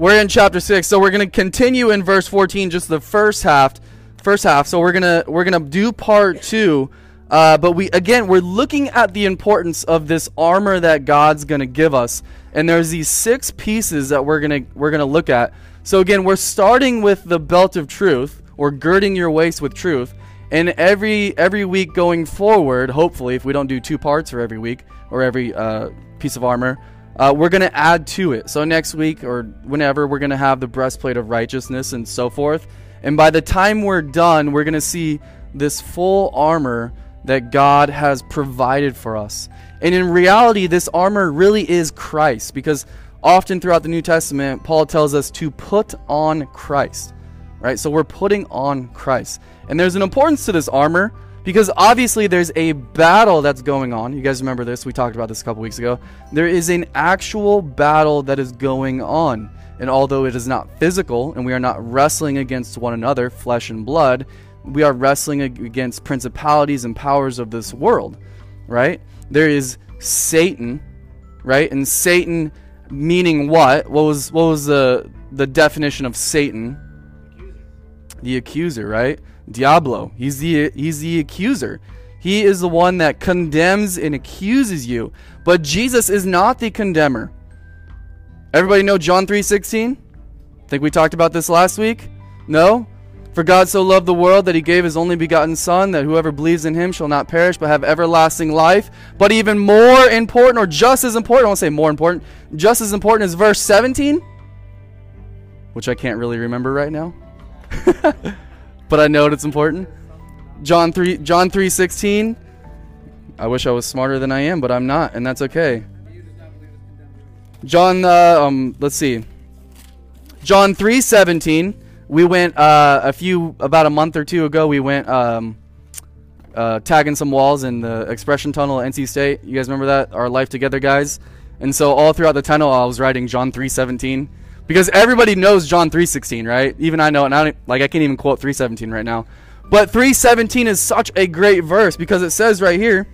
we're in chapter 6. So we're going to continue in verse 14 just the first half first half. So we're going to we're going to do part 2. Uh, but we again we're looking at the importance of this armor that God's going to give us. And there's these six pieces that we're going to we're going to look at. So again, we're starting with the belt of truth or girding your waist with truth. And every every week going forward, hopefully, if we don't do two parts or every week or every uh, piece of armor, uh, we're going to add to it. So next week or whenever, we're going to have the breastplate of righteousness and so forth. And by the time we're done, we're going to see this full armor that God has provided for us. And in reality, this armor really is Christ because often throughout the New Testament, Paul tells us to put on Christ. Right? So we're putting on Christ. And there's an importance to this armor because obviously there's a battle that's going on. You guys remember this? We talked about this a couple weeks ago. There is an actual battle that is going on. And although it is not physical and we are not wrestling against one another, flesh and blood, we are wrestling against principalities and powers of this world, right? There is Satan, right? And Satan meaning what? What was what was the the definition of Satan? The accuser, right? Diablo. He's the he's the accuser. He is the one that condemns and accuses you. But Jesus is not the condemner. Everybody know John 3:16? Think we talked about this last week? No? For God so loved the world that he gave his only begotten son that whoever believes in him shall not perish but have everlasting life. But even more important or just as important, I won't say more important, just as important is verse 17, which I can't really remember right now. but I know it's important. John 3 John 3:16. I wish I was smarter than I am, but I'm not, and that's okay. John uh, um let's see. John 3:17. We went uh, a few about a month or two ago. We went um, uh, tagging some walls in the expression tunnel at NC State. You guys remember that? Our life together guys. And so all throughout the tunnel, I was writing John 3:17 because everybody knows John 3:16, right? Even I know, and I don't, like I can't even quote 3:17 right now. But 3:17 is such a great verse because it says right here,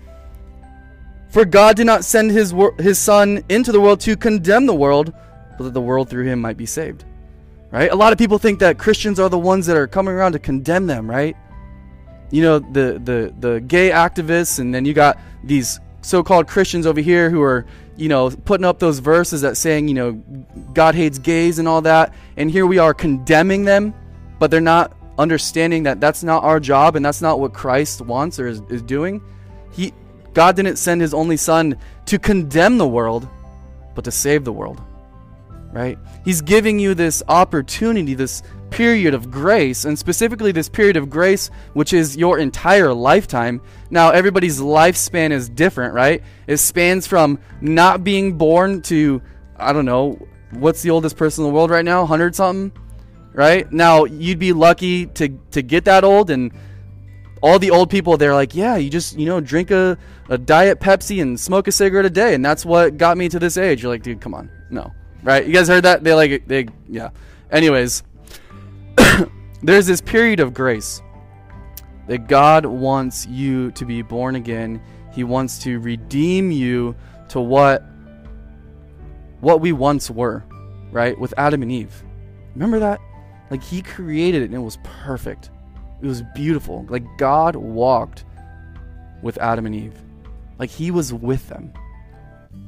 "For God did not send his wor- his son into the world to condemn the world, but that the world through him might be saved." Right? A lot of people think that Christians are the ones that are coming around to condemn them, right? You know, the the the gay activists and then you got these so-called Christians over here who are you know, putting up those verses that saying, you know, God hates gays and all that. And here we are condemning them, but they're not understanding that that's not our job and that's not what Christ wants or is, is doing. He, God didn't send his only son to condemn the world, but to save the world. Right? He's giving you this opportunity, this period of grace, and specifically this period of grace, which is your entire lifetime. Now, everybody's lifespan is different, right? It spans from not being born to, I don't know, what's the oldest person in the world right now? 100 something? Right? Now, you'd be lucky to, to get that old, and all the old people, they're like, yeah, you just, you know, drink a, a Diet Pepsi and smoke a cigarette a day, and that's what got me to this age. You're like, dude, come on. No. Right? You guys heard that? They like, they, yeah. Anyways, there's this period of grace that God wants you to be born again. He wants to redeem you to what what we once were, right? With Adam and Eve. Remember that? Like he created it and it was perfect. It was beautiful. Like God walked with Adam and Eve. Like he was with them.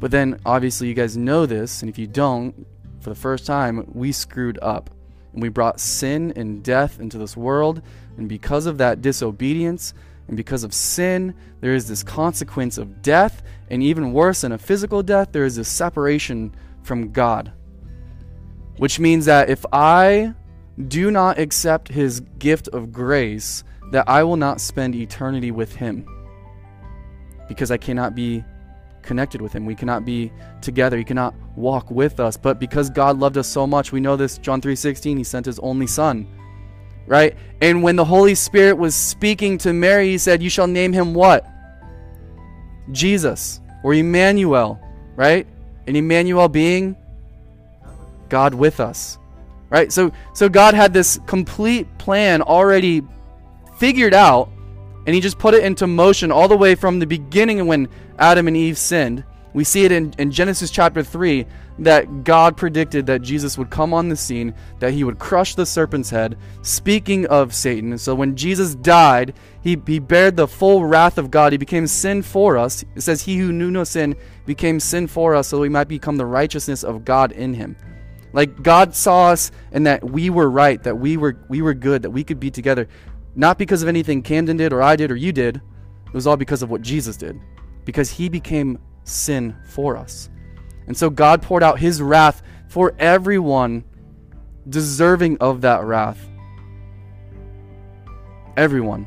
But then obviously you guys know this and if you don't, for the first time, we screwed up and we brought sin and death into this world. And because of that disobedience and because of sin, there is this consequence of death. And even worse than a physical death, there is this separation from God. Which means that if I do not accept his gift of grace, that I will not spend eternity with him. Because I cannot be connected with him. We cannot be together. He cannot walk with us. But because God loved us so much, we know this John 3:16, he sent his only son. Right? And when the Holy Spirit was speaking to Mary, he said, "You shall name him what? Jesus or Emmanuel." Right? And Emmanuel being God with us. Right? So so God had this complete plan already figured out and he just put it into motion all the way from the beginning when Adam and Eve sinned. We see it in, in Genesis chapter 3 that God predicted that Jesus would come on the scene, that he would crush the serpent's head. Speaking of Satan, so when Jesus died, he, he bared the full wrath of God. He became sin for us. It says, He who knew no sin became sin for us, so we might become the righteousness of God in him. Like God saw us and that we were right, that we were we were good, that we could be together. Not because of anything Camden did or I did or you did. It was all because of what Jesus did. Because he became sin for us. And so God poured out his wrath for everyone deserving of that wrath. Everyone.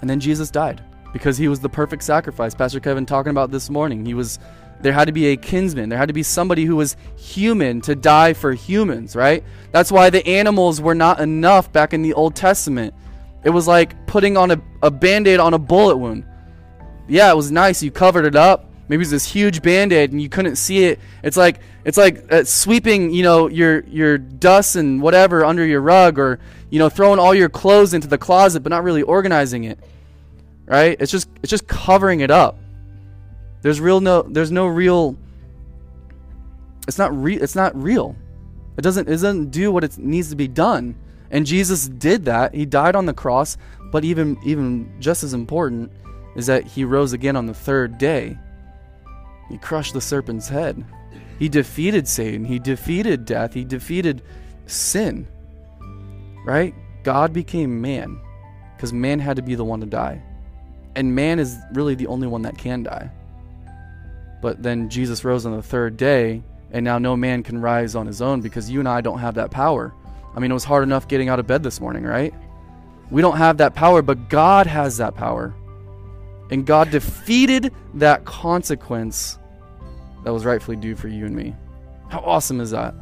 And then Jesus died because he was the perfect sacrifice. Pastor Kevin talking about this morning. He was there had to be a kinsman. There had to be somebody who was human to die for humans, right? That's why the animals were not enough back in the Old Testament. It was like putting on a, a band aid on a bullet wound. Yeah, it was nice. You covered it up. Maybe it's this huge band aid and you couldn't see it. It's like it's like uh, sweeping, you know, your your dust and whatever under your rug, or you know, throwing all your clothes into the closet, but not really organizing it. Right? It's just it's just covering it up. There's real no there's no real it's not real it's not real. It doesn't it doesn't do what it needs to be done. And Jesus did that. He died on the cross, but even even just as important is that he rose again on the third day. He crushed the serpent's head. He defeated Satan. He defeated death. He defeated sin. Right? God became man because man had to be the one to die. And man is really the only one that can die. But then Jesus rose on the third day, and now no man can rise on his own because you and I don't have that power. I mean, it was hard enough getting out of bed this morning, right? We don't have that power, but God has that power. And God defeated that consequence that was rightfully due for you and me. How awesome is that?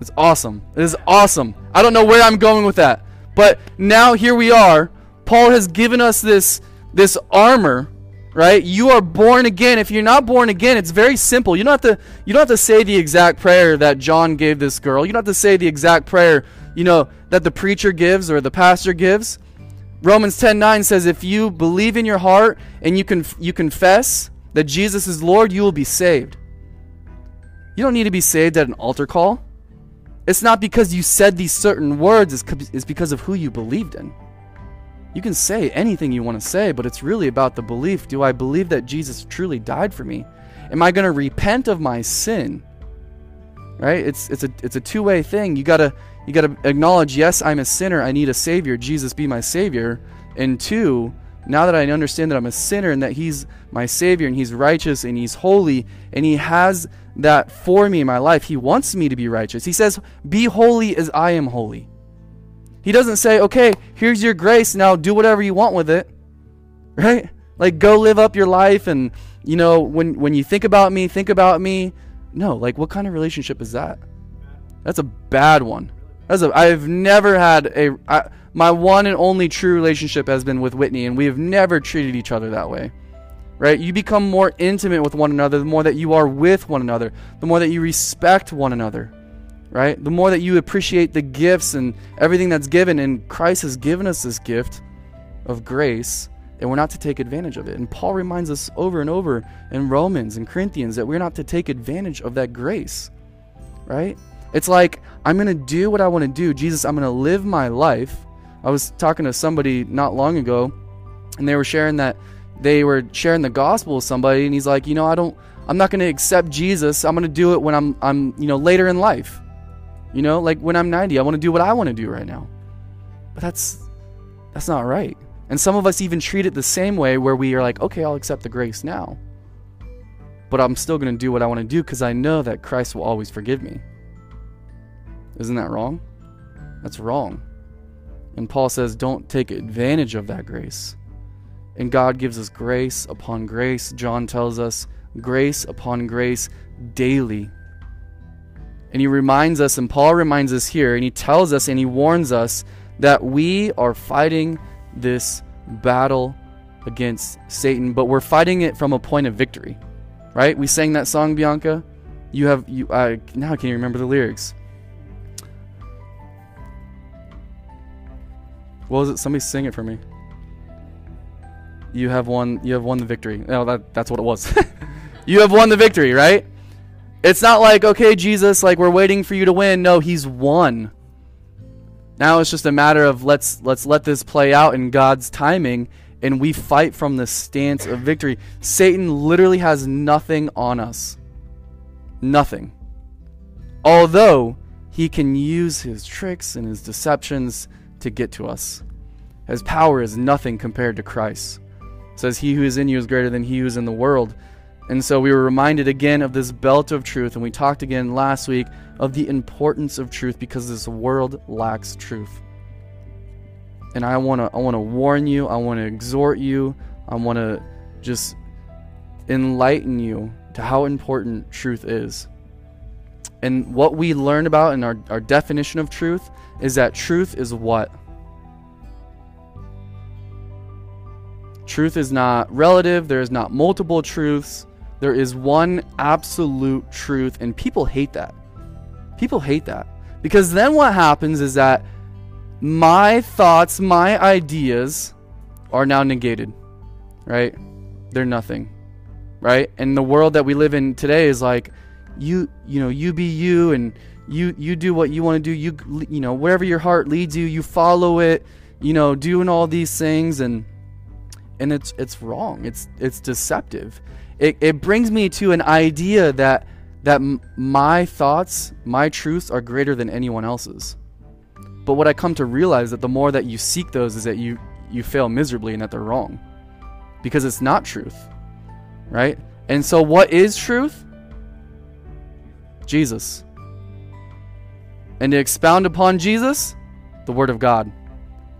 It's awesome. It is awesome. I don't know where I'm going with that. But now here we are. Paul has given us this this armor right? You are born again. If you're not born again, it's very simple. You don't have to you don't have to say the exact prayer that John gave this girl. You don't have to say the exact prayer, you know, that the preacher gives or the pastor gives. Romans 10:9 says if you believe in your heart and you can you confess that Jesus is Lord, you will be saved. You don't need to be saved at an altar call. It's not because you said these certain words, it's because of who you believed in. You can say anything you want to say, but it's really about the belief. Do I believe that Jesus truly died for me? Am I going to repent of my sin? Right? It's it's a it's a two-way thing. You got to you got to acknowledge, yes, I'm a sinner. I need a savior. Jesus be my savior. And two, now that I understand that I'm a sinner and that he's my savior and he's righteous and he's holy and he has that for me in my life, he wants me to be righteous. He says, "Be holy as I am holy." He doesn't say, okay, here's your grace, now do whatever you want with it. Right? Like go live up your life and you know, when when you think about me, think about me. No, like what kind of relationship is that? That's a bad one. That's a I've never had a I, my one and only true relationship has been with Whitney and we have never treated each other that way. Right? You become more intimate with one another the more that you are with one another, the more that you respect one another right? The more that you appreciate the gifts and everything that's given, and Christ has given us this gift of grace, and we're not to take advantage of it. And Paul reminds us over and over in Romans and Corinthians that we're not to take advantage of that grace, right? It's like, I'm going to do what I want to do. Jesus, I'm going to live my life. I was talking to somebody not long ago, and they were sharing that they were sharing the gospel with somebody, and he's like, you know, I don't, I'm not going to accept Jesus. I'm going to do it when I'm, I'm, you know, later in life. You know, like when I'm 90, I want to do what I want to do right now. But that's that's not right. And some of us even treat it the same way where we are like, okay, I'll accept the grace now. But I'm still going to do what I want to do because I know that Christ will always forgive me. Isn't that wrong? That's wrong. And Paul says, don't take advantage of that grace. And God gives us grace upon grace. John tells us, grace upon grace daily and he reminds us, and Paul reminds us here, and he tells us and he warns us that we are fighting this battle against Satan, but we're fighting it from a point of victory. Right? We sang that song, Bianca. You have you I now can you remember the lyrics? What was it? Somebody sing it for me. You have won you have won the victory. No, that that's what it was. you have won the victory, right? It's not like, okay, Jesus, like we're waiting for you to win. No, he's won. Now it's just a matter of let's let's let this play out in God's timing and we fight from the stance of victory. Satan literally has nothing on us. Nothing. Although he can use his tricks and his deceptions to get to us. His power is nothing compared to Christ. It says he who is in you is greater than he who is in the world. And so we were reminded again of this belt of truth, and we talked again last week of the importance of truth because this world lacks truth. And I want to I want to warn you, I want to exhort you, I want to just enlighten you to how important truth is. And what we learn about in our, our definition of truth is that truth is what? Truth is not relative, there is not multiple truths. There is one absolute truth, and people hate that. People hate that. Because then what happens is that my thoughts, my ideas are now negated, right? They're nothing, right? And the world that we live in today is like, you, you know, you be you, and you, you do what you want to do. You, you know, wherever your heart leads you, you follow it. You know, doing all these things, and and it's it's wrong. It's it's deceptive. It it brings me to an idea that that my thoughts, my truths are greater than anyone else's. But what I come to realize that the more that you seek those is that you you fail miserably and that they're wrong. Because it's not truth. Right? And so what is truth? Jesus. And to expound upon Jesus, the word of God.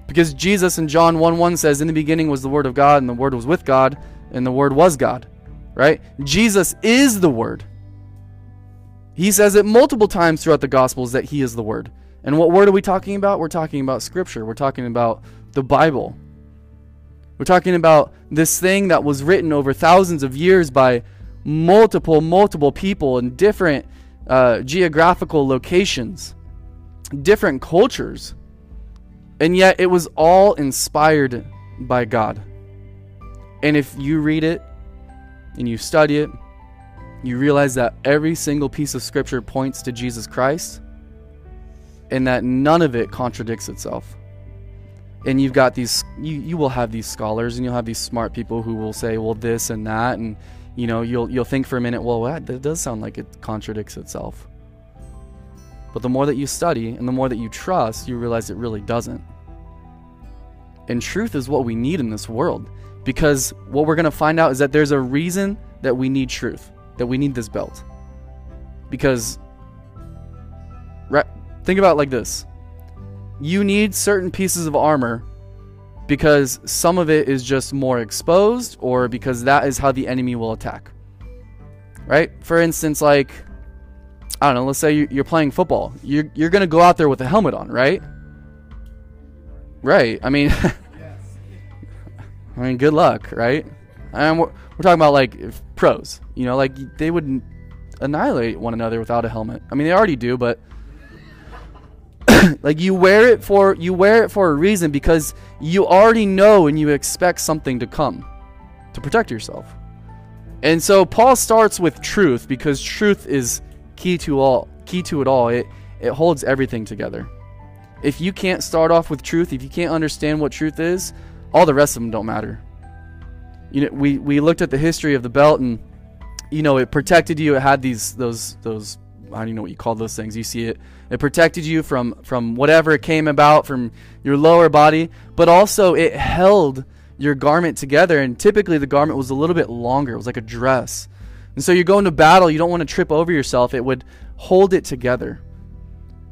Because Jesus in John 1 1 says, In the beginning was the Word of God, and the Word was with God, and the Word was God. Right? Jesus is the Word. He says it multiple times throughout the Gospels that He is the Word. And what word are we talking about? We're talking about Scripture. We're talking about the Bible. We're talking about this thing that was written over thousands of years by multiple, multiple people in different uh, geographical locations, different cultures. And yet it was all inspired by God. And if you read it and you study it, you realize that every single piece of scripture points to Jesus Christ and that none of it contradicts itself. And you've got these you, you will have these scholars and you'll have these smart people who will say, well, this and that and you know, you'll you'll think for a minute, well, that, that does sound like it contradicts itself. But the more that you study and the more that you trust, you realize it really doesn't. And truth is what we need in this world. Because what we're going to find out is that there's a reason that we need truth, that we need this belt. Because, think about like this you need certain pieces of armor because some of it is just more exposed or because that is how the enemy will attack. Right? For instance, like, I don't know, let's say you're playing football. You're, you're going to go out there with a helmet on, right? Right. I mean, I mean, good luck, right? And we're, we're talking about like pros, you know, like they would annihilate one another without a helmet. I mean, they already do, but like you wear it for you wear it for a reason because you already know and you expect something to come to protect yourself. And so Paul starts with truth because truth is key to all key to it all. It it holds everything together. If you can't start off with truth, if you can't understand what truth is, all the rest of them don't matter. You know, we, we looked at the history of the belt and you know, it protected you. It had these those those I don't even know what you call those things. You see it. It protected you from from whatever it came about from your lower body, but also it held your garment together. And typically, the garment was a little bit longer. It was like a dress. And so you go into battle. You don't want to trip over yourself. It would hold it together.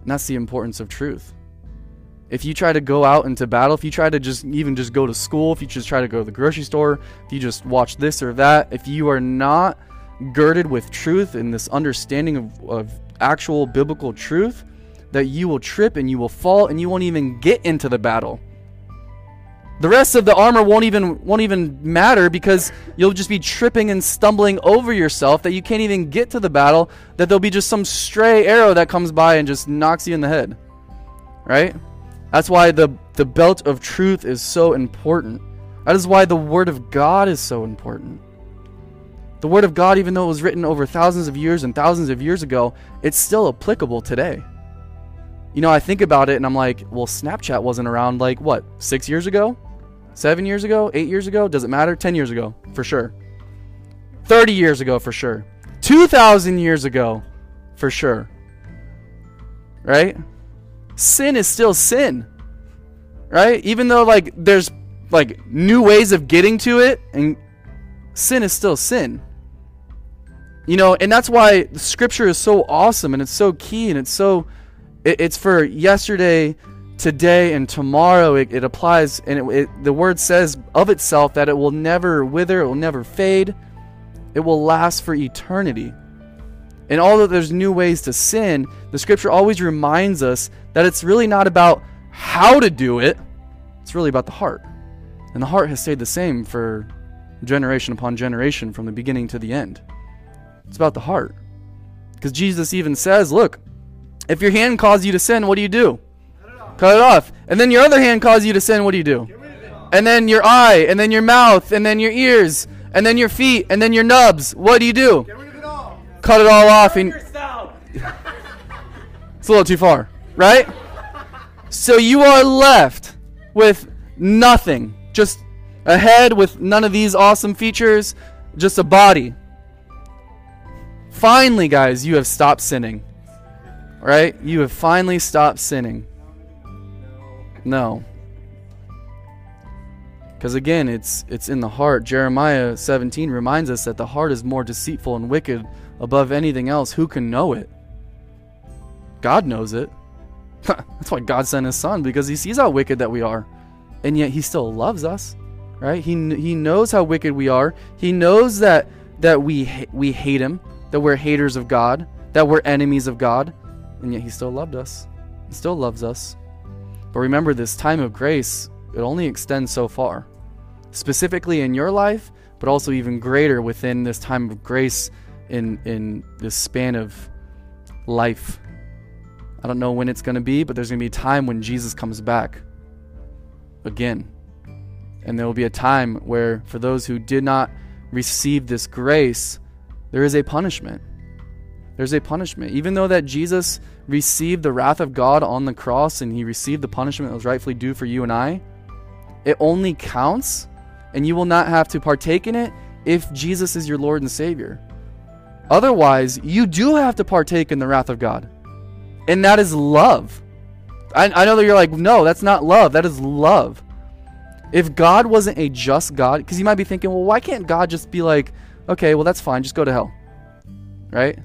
And that's the importance of truth if you try to go out into battle, if you try to just even just go to school, if you just try to go to the grocery store, if you just watch this or that, if you are not girded with truth and this understanding of, of actual biblical truth, that you will trip and you will fall and you won't even get into the battle. The rest of the armor won't even won't even matter because you'll just be tripping and stumbling over yourself that you can't even get to the battle, that there'll be just some stray arrow that comes by and just knocks you in the head. Right? That's why the, the belt of truth is so important. That is why the Word of God is so important. The Word of God, even though it was written over thousands of years and thousands of years ago, it's still applicable today. You know, I think about it and I'm like, well, Snapchat wasn't around like what, six years ago? Seven years ago? Eight years ago? Does it matter? Ten years ago, for sure. 30 years ago, for sure. 2,000 years ago, for sure. Right? Sin is still sin. Right? Even though, like, there's like new ways of getting to it, and sin is still sin. You know, and that's why the scripture is so awesome and it's so key and it's so it, it's for yesterday, today, and tomorrow. It, it applies, and it, it, the word says of itself that it will never wither, it will never fade, it will last for eternity. And although there's new ways to sin, the scripture always reminds us that it's really not about how to do it, it's really about the heart. And the heart has stayed the same for generation upon generation from the beginning to the end. It's about the heart. Because Jesus even says, look, if your hand causes you to sin, what do you do? Cut it, Cut it off. And then your other hand causes you to sin, what do you do? And then your eye, and then your mouth, and then your ears, and then your feet, and then your nubs. What do you do? Cut it all off. And it's a little too far, right? So you are left with nothing. Just a head with none of these awesome features, just a body. Finally, guys, you have stopped sinning. Right? You have finally stopped sinning. No. Because again, it's it's in the heart. Jeremiah 17 reminds us that the heart is more deceitful and wicked above anything else. Who can know it? God knows it. That's why God sent his son because he sees how wicked that we are. And yet he still loves us. Right? He he knows how wicked we are. He knows that that we we hate him, that we're haters of God, that we're enemies of God and yet he still loved us. He still loves us. But remember, this time of grace, it only extends so far. Specifically in your life, but also even greater within this time of grace in, in this span of life. I don't know when it's going to be, but there's going to be a time when Jesus comes back again. And there will be a time where, for those who did not receive this grace, there is a punishment. There's a punishment. Even though that Jesus received the wrath of God on the cross and he received the punishment that was rightfully due for you and I, it only counts and you will not have to partake in it if Jesus is your Lord and Savior. Otherwise, you do have to partake in the wrath of God. And that is love. I, I know that you're like, no, that's not love. That is love. If God wasn't a just God, because you might be thinking, well, why can't God just be like, okay, well, that's fine, just go to hell? Right?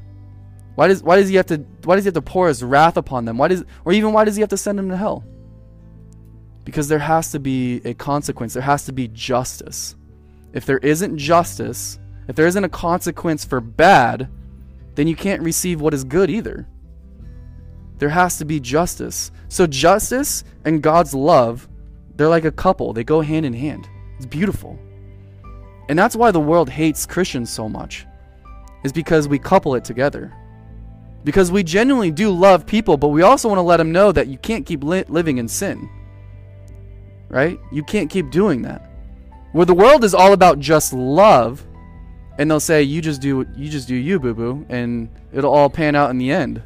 Why does why does he have to why does he have to pour his wrath upon them? Why does or even why does he have to send them to hell? Because there has to be a consequence. There has to be justice. If there isn't justice, if there isn't a consequence for bad, then you can't receive what is good either. There has to be justice. So justice and God's love, they're like a couple. They go hand in hand. It's beautiful. And that's why the world hates Christians so much. Is because we couple it together. Because we genuinely do love people, but we also want to let them know that you can't keep li- living in sin. Right? You can't keep doing that. Where the world is all about just love, and they'll say you just do you just do you boo boo, and it'll all pan out in the end.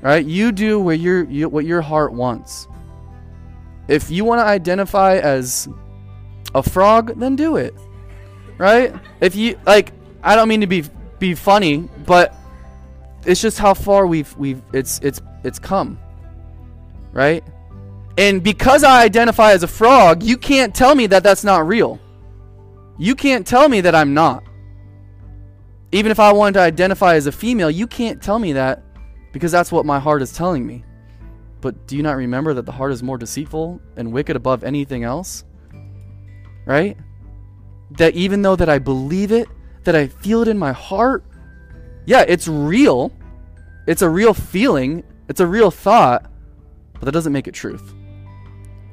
Right? You do what your you, what your heart wants. If you want to identify as a frog, then do it. Right? If you like, I don't mean to be be funny, but it's just how far we've we've it's it's it's come. Right? And because I identify as a frog, you can't tell me that that's not real. You can't tell me that I'm not. Even if I wanted to identify as a female, you can't tell me that because that's what my heart is telling me. But do you not remember that the heart is more deceitful and wicked above anything else? Right? That even though that I believe it, that I feel it in my heart, yeah, it's real. It's a real feeling. It's a real thought. But that doesn't make it truth.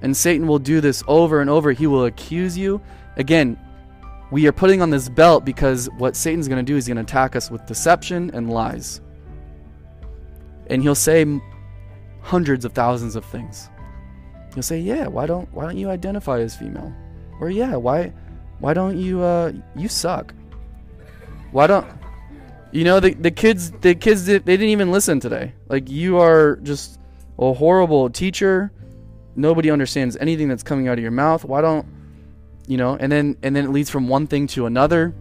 And Satan will do this over and over. He will accuse you. Again, we are putting on this belt because what Satan's going to do is he's going to attack us with deception and lies. And he'll say hundreds of thousands of things. He'll say, "Yeah, why don't why don't you identify as female?" Or, "Yeah, why why don't you uh you suck?" Why don't you know the the kids the kids they didn't even listen today. Like you are just a horrible teacher. Nobody understands anything that's coming out of your mouth. Why don't you know? And then and then it leads from one thing to another.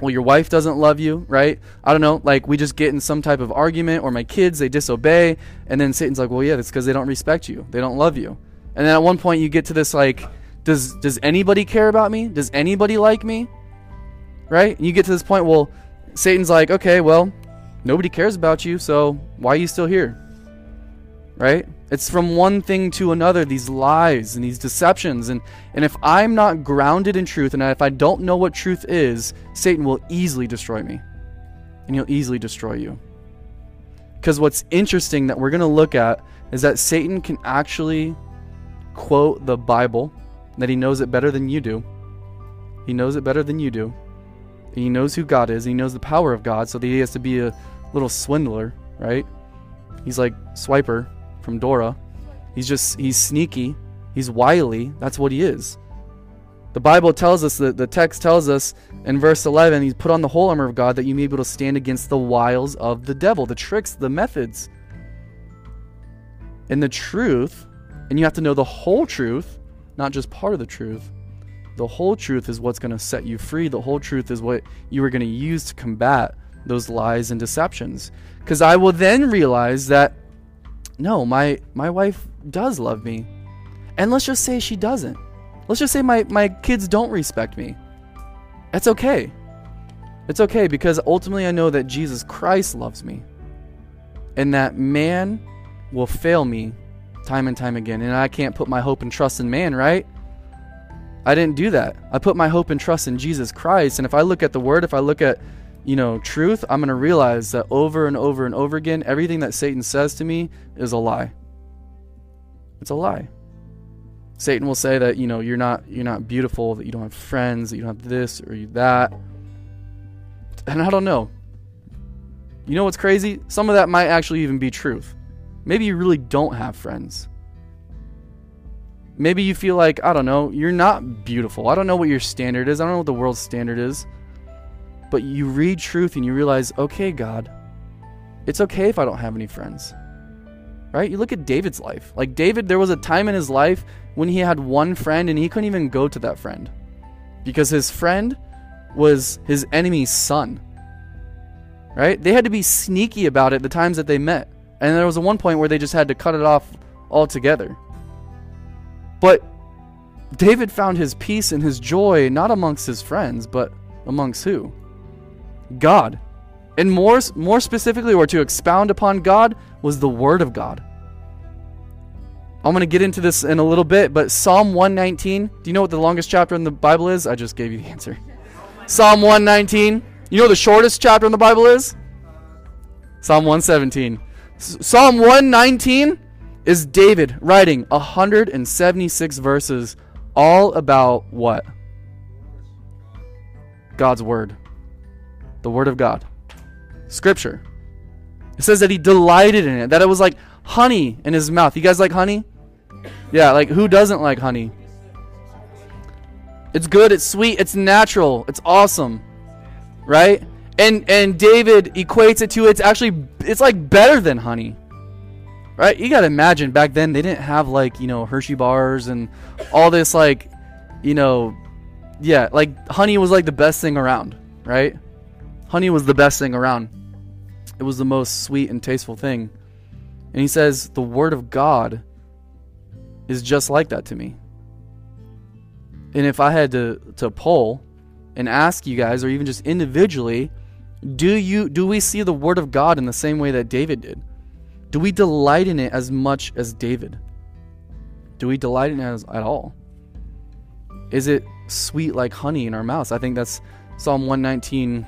Well, your wife doesn't love you, right? I don't know. Like we just get in some type of argument, or my kids they disobey, and then Satan's like, well, yeah, that's because they don't respect you. They don't love you. And then at one point you get to this like, does does anybody care about me? Does anybody like me? Right? And you get to this point. Well, Satan's like, okay, well, nobody cares about you, so why are you still here? Right? It's from one thing to another, these lies and these deceptions. And, and if I'm not grounded in truth and if I don't know what truth is, Satan will easily destroy me. And he'll easily destroy you. Because what's interesting that we're going to look at is that Satan can actually quote the Bible, that he knows it better than you do. He knows it better than you do. And he knows who God is, and he knows the power of God, so that he has to be a little swindler, right? He's like Swiper from Dora. He's just, he's sneaky. He's wily. That's what he is. The Bible tells us that the text tells us in verse 11, he's put on the whole armor of God that you may be able to stand against the wiles of the devil, the tricks, the methods. And the truth, and you have to know the whole truth, not just part of the truth. The whole truth is what's going to set you free. The whole truth is what you are going to use to combat those lies and deceptions. Because I will then realize that no, my my wife does love me. And let's just say she doesn't. Let's just say my, my kids don't respect me. That's okay. It's okay because ultimately I know that Jesus Christ loves me. And that man will fail me time and time again. And I can't put my hope and trust in man, right? I didn't do that. I put my hope and trust in Jesus Christ. And if I look at the word, if I look at, you know, truth, I'm going to realize that over and over and over again, everything that Satan says to me is a lie. It's a lie. Satan will say that, you know, you're not you're not beautiful, that you don't have friends, that you don't have this or you that. And I don't know. You know what's crazy? Some of that might actually even be truth. Maybe you really don't have friends. Maybe you feel like, I don't know, you're not beautiful. I don't know what your standard is. I don't know what the world's standard is. But you read truth and you realize, okay, God, it's okay if I don't have any friends. Right? You look at David's life. Like, David, there was a time in his life when he had one friend and he couldn't even go to that friend because his friend was his enemy's son. Right? They had to be sneaky about it the times that they met. And there was a one point where they just had to cut it off altogether. But David found his peace and his joy not amongst his friends, but amongst who? God. And more, more specifically, or to expound upon God, was the Word of God. I'm going to get into this in a little bit, but Psalm 119, do you know what the longest chapter in the Bible is? I just gave you the answer. Psalm 119. You know the shortest chapter in the Bible is? Psalm 117. Psalm 119 is David writing 176 verses all about what? God's Word. The Word of God. Scripture. It says that he delighted in it, that it was like honey in his mouth. You guys like honey? Yeah, like who doesn't like honey? It's good, it's sweet, it's natural, it's awesome. Right? And and David equates it to it's actually it's like better than honey right? You got to imagine back then they didn't have like you know Hershey bars and all this like, you know, yeah, like honey was like the best thing around, right? Honey was the best thing around. It was the most sweet and tasteful thing. And he says the word of God is just like that to me. And if I had to to poll and ask you guys or even just individually, do you do we see the word of God in the same way that David did? Do we delight in it as much as David? Do we delight in it as, at all? Is it sweet like honey in our mouths? I think that's Psalm 119,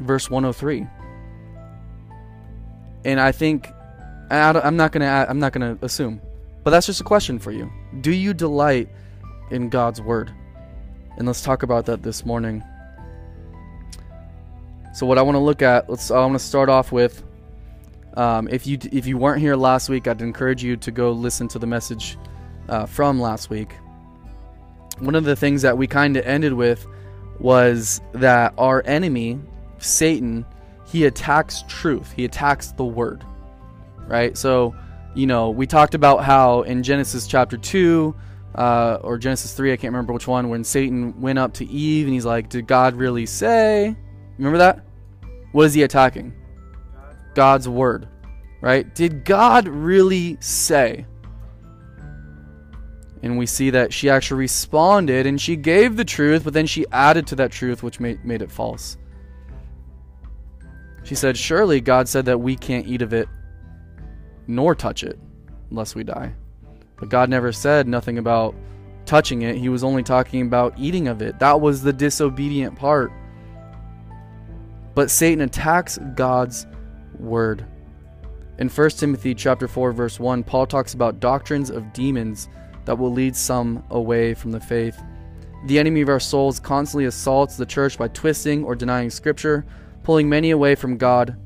verse 103. And I think I'm not gonna I'm not gonna assume, but that's just a question for you. Do you delight in God's word? And let's talk about that this morning. So what I want to look at, let's I want to start off with um, if you if you weren't here last week, I'd encourage you to go listen to the message uh, from last week. One of the things that we kind of ended with was that our enemy Satan, he attacks truth. He attacks the word. Right? So, you know, we talked about how in Genesis chapter 2 uh, or Genesis 3, I can't remember which one, when Satan went up to Eve and he's like, Did God really say? Remember that? What is he attacking? God's word. Right? Did God really say? And we see that she actually responded and she gave the truth, but then she added to that truth, which made, made it false. She said, Surely God said that we can't eat of it nor touch it unless we die. But God never said nothing about touching it. He was only talking about eating of it. That was the disobedient part. But Satan attacks God's word. In 1 Timothy chapter 4 verse 1, Paul talks about doctrines of demons that will lead some away from the faith. The enemy of our souls constantly assaults the church by twisting or denying Scripture, pulling many away from God.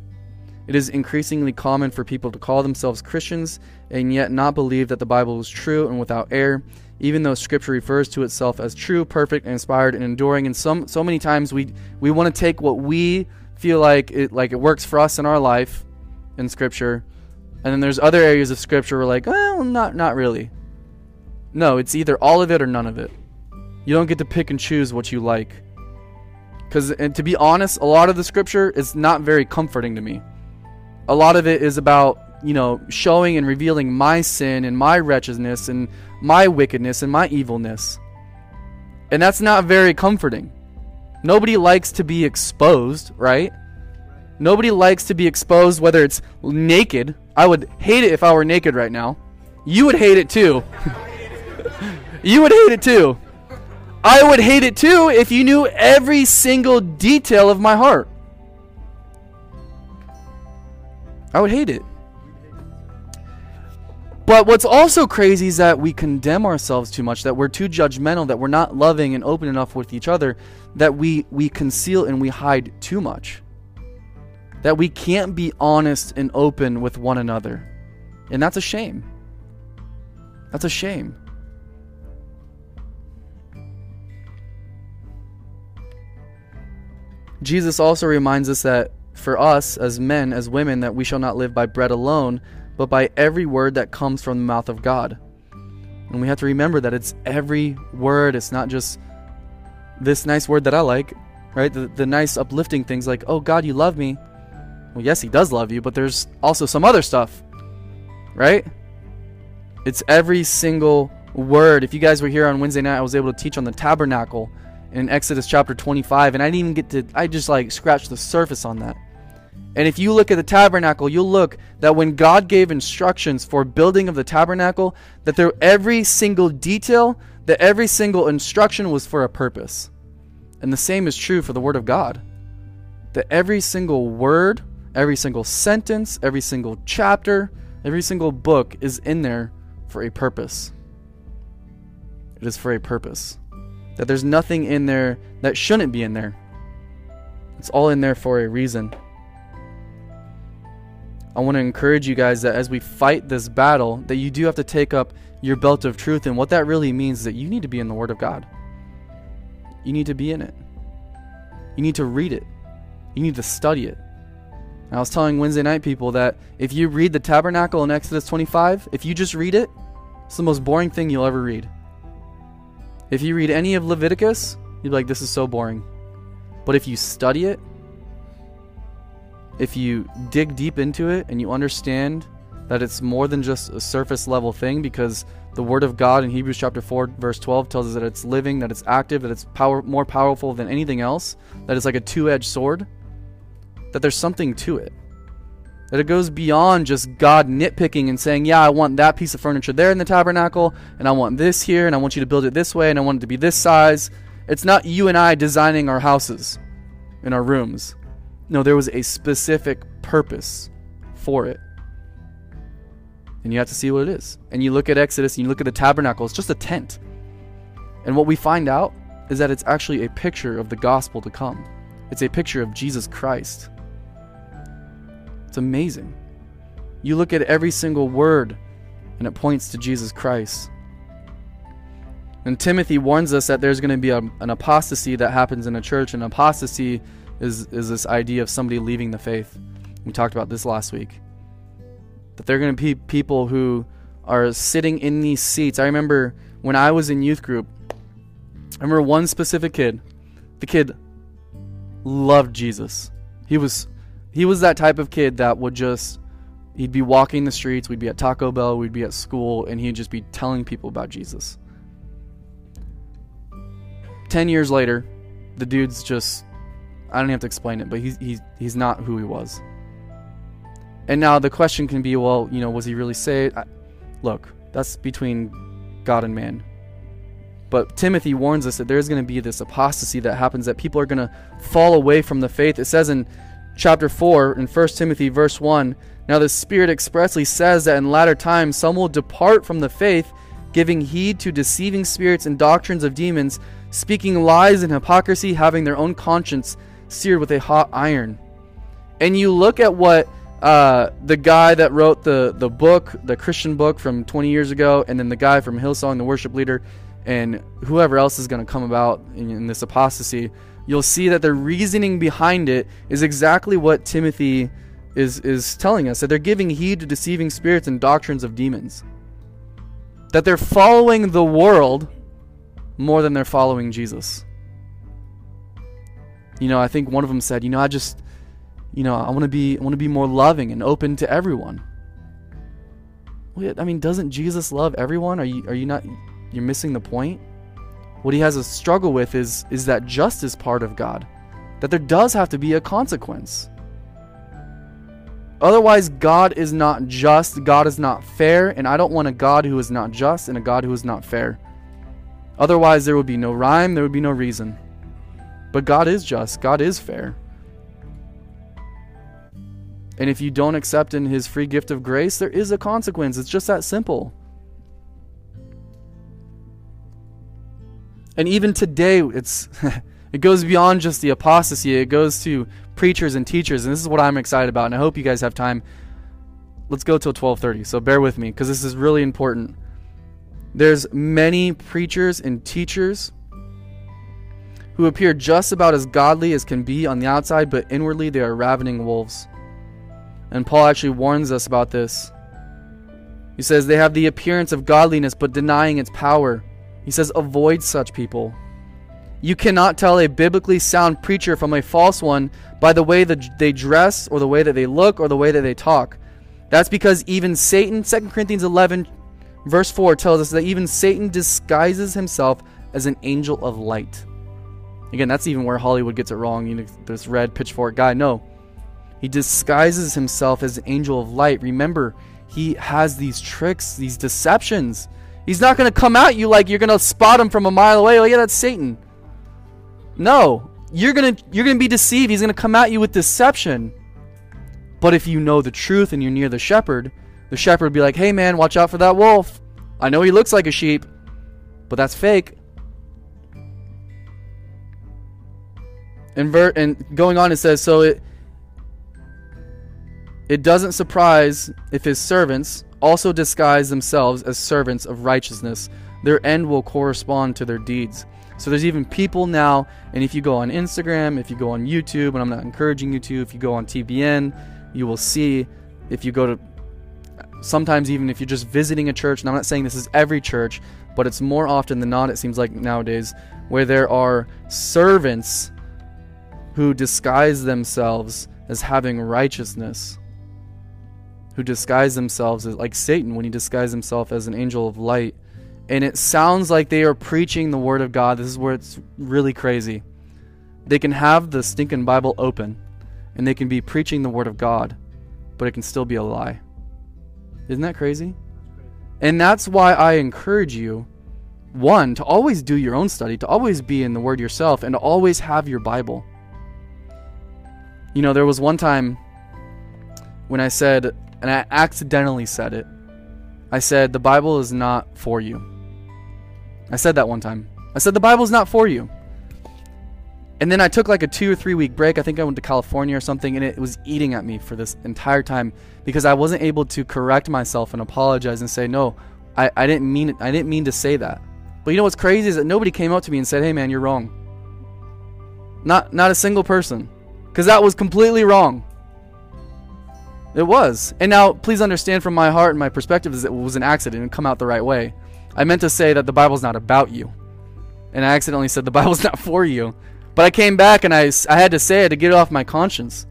It is increasingly common for people to call themselves Christians and yet not believe that the Bible is true and without error, even though Scripture refers to itself as true, perfect, and inspired and enduring. And some so many times we we want to take what we feel like it like it works for us in our life in Scripture, and then there's other areas of Scripture we're like, well, not not really. No, it's either all of it or none of it. You don't get to pick and choose what you like. Because, and to be honest, a lot of the scripture is not very comforting to me. A lot of it is about, you know, showing and revealing my sin and my wretchedness and my wickedness and my evilness. And that's not very comforting. Nobody likes to be exposed, right? Nobody likes to be exposed, whether it's naked. I would hate it if I were naked right now. You would hate it too. You would hate it too. I would hate it too if you knew every single detail of my heart. I would hate it. But what's also crazy is that we condemn ourselves too much, that we're too judgmental, that we're not loving and open enough with each other, that we, we conceal and we hide too much. That we can't be honest and open with one another. And that's a shame. That's a shame. Jesus also reminds us that for us as men, as women, that we shall not live by bread alone, but by every word that comes from the mouth of God. And we have to remember that it's every word, it's not just this nice word that I like, right? The, the nice uplifting things like, oh, God, you love me. Well, yes, He does love you, but there's also some other stuff, right? It's every single word. If you guys were here on Wednesday night, I was able to teach on the tabernacle in Exodus chapter 25, and I didn't even get to, I just like scratched the surface on that. And if you look at the tabernacle, you'll look that when God gave instructions for building of the tabernacle, that there every single detail, that every single instruction was for a purpose. And the same is true for the word of God. That every single word, every single sentence, every single chapter, every single book is in there for a purpose. It is for a purpose. That there's nothing in there that shouldn't be in there. It's all in there for a reason. I want to encourage you guys that as we fight this battle, that you do have to take up your belt of truth. And what that really means is that you need to be in the Word of God. You need to be in it. You need to read it. You need to study it. And I was telling Wednesday night people that if you read the tabernacle in Exodus 25, if you just read it, it's the most boring thing you'll ever read. If you read any of Leviticus, you'd be like, this is so boring. But if you study it, if you dig deep into it and you understand that it's more than just a surface level thing because the word of God in Hebrews chapter 4 verse 12 tells us that it's living, that it's active, that it's power more powerful than anything else, that it's like a two-edged sword, that there's something to it. That it goes beyond just God nitpicking and saying, Yeah, I want that piece of furniture there in the tabernacle, and I want this here, and I want you to build it this way, and I want it to be this size. It's not you and I designing our houses in our rooms. No, there was a specific purpose for it. And you have to see what it is. And you look at Exodus and you look at the tabernacle, it's just a tent. And what we find out is that it's actually a picture of the gospel to come, it's a picture of Jesus Christ. It's amazing. You look at every single word, and it points to Jesus Christ. And Timothy warns us that there's going to be a, an apostasy that happens in a church. And apostasy is is this idea of somebody leaving the faith. We talked about this last week. That they're going to be people who are sitting in these seats. I remember when I was in youth group, I remember one specific kid. The kid loved Jesus. He was he was that type of kid that would just he'd be walking the streets, we'd be at Taco Bell, we'd be at school, and he'd just be telling people about Jesus. Ten years later, the dude's just I don't have to explain it, but he's he's he's not who he was. And now the question can be, well, you know, was he really saved? I, look, that's between God and man. But Timothy warns us that there's going to be this apostasy that happens, that people are going to fall away from the faith. It says in chapter 4, in 1 Timothy, verse 1 Now the Spirit expressly says that in latter times some will depart from the faith, giving heed to deceiving spirits and doctrines of demons, speaking lies and hypocrisy, having their own conscience seared with a hot iron. And you look at what uh, the guy that wrote the, the book, the Christian book from 20 years ago, and then the guy from Hillsong, the worship leader, and whoever else is going to come about in, in this apostasy, you'll see that the reasoning behind it is exactly what Timothy is, is telling us that they're giving heed to deceiving spirits and doctrines of demons. That they're following the world more than they're following Jesus. You know, I think one of them said, "You know, I just, you know, I want to be, I want to be more loving and open to everyone." Well, I mean, doesn't Jesus love everyone? Are you, are you not? You're missing the point. What he has a struggle with is, is that justice part of God, that there does have to be a consequence. Otherwise, God is not just, God is not fair, and I don't want a God who is not just and a God who is not fair. Otherwise, there would be no rhyme, there would be no reason. But God is just, God is fair. And if you don't accept in his free gift of grace, there is a consequence. It's just that simple. And even today, it's it goes beyond just the apostasy. It goes to preachers and teachers, and this is what I'm excited about. And I hope you guys have time. Let's go till 12:30. So bear with me because this is really important. There's many preachers and teachers who appear just about as godly as can be on the outside, but inwardly they are ravening wolves. And Paul actually warns us about this. He says they have the appearance of godliness, but denying its power. He says, avoid such people. You cannot tell a biblically sound preacher from a false one by the way that they dress, or the way that they look, or the way that they talk. That's because even Satan, 2 Corinthians 11, verse 4, tells us that even Satan disguises himself as an angel of light. Again, that's even where Hollywood gets it wrong. You know, this red pitchfork guy. No. He disguises himself as an angel of light. Remember, he has these tricks, these deceptions. He's not going to come at you like you're going to spot him from a mile away. Oh, yeah, that's Satan. No. You're going to you're going to be deceived. He's going to come at you with deception. But if you know the truth and you're near the shepherd, the shepherd will be like, "Hey man, watch out for that wolf. I know he looks like a sheep, but that's fake. Invert and going on it says so it it doesn't surprise if his servants also disguise themselves as servants of righteousness. Their end will correspond to their deeds. So there's even people now and if you go on instagram if you go on youtube and i'm not encouraging you to if you go on tbn you will see if you go to sometimes even if you're just visiting a church and i'm not saying this is every church but it's more often than not it seems like nowadays where there are servants who disguise themselves as having righteousness, who disguise themselves as like Satan when he disguised himself as an angel of light. And it sounds like they are preaching the word of God. This is where it's really crazy. They can have the stinking Bible open and they can be preaching the word of God, but it can still be a lie. Isn't that crazy? And that's why I encourage you one, to always do your own study, to always be in the Word yourself, and to always have your Bible. You know, there was one time when I said, and I accidentally said it, I said, the Bible is not for you. I said that one time. I said, the Bible is not for you. And then I took like a two or three week break. I think I went to California or something, and it was eating at me for this entire time because I wasn't able to correct myself and apologize and say, no, I, I didn't mean it. I didn't mean to say that. But you know what's crazy is that nobody came up to me and said, hey man, you're wrong. Not not a single person. Because that was completely wrong. It was. And now, please understand from my heart and my perspective is it was an accident and come out the right way. I meant to say that the Bible's not about you. And I accidentally said the Bible's not for you. But I came back and I, I had to say it to get it off my conscience.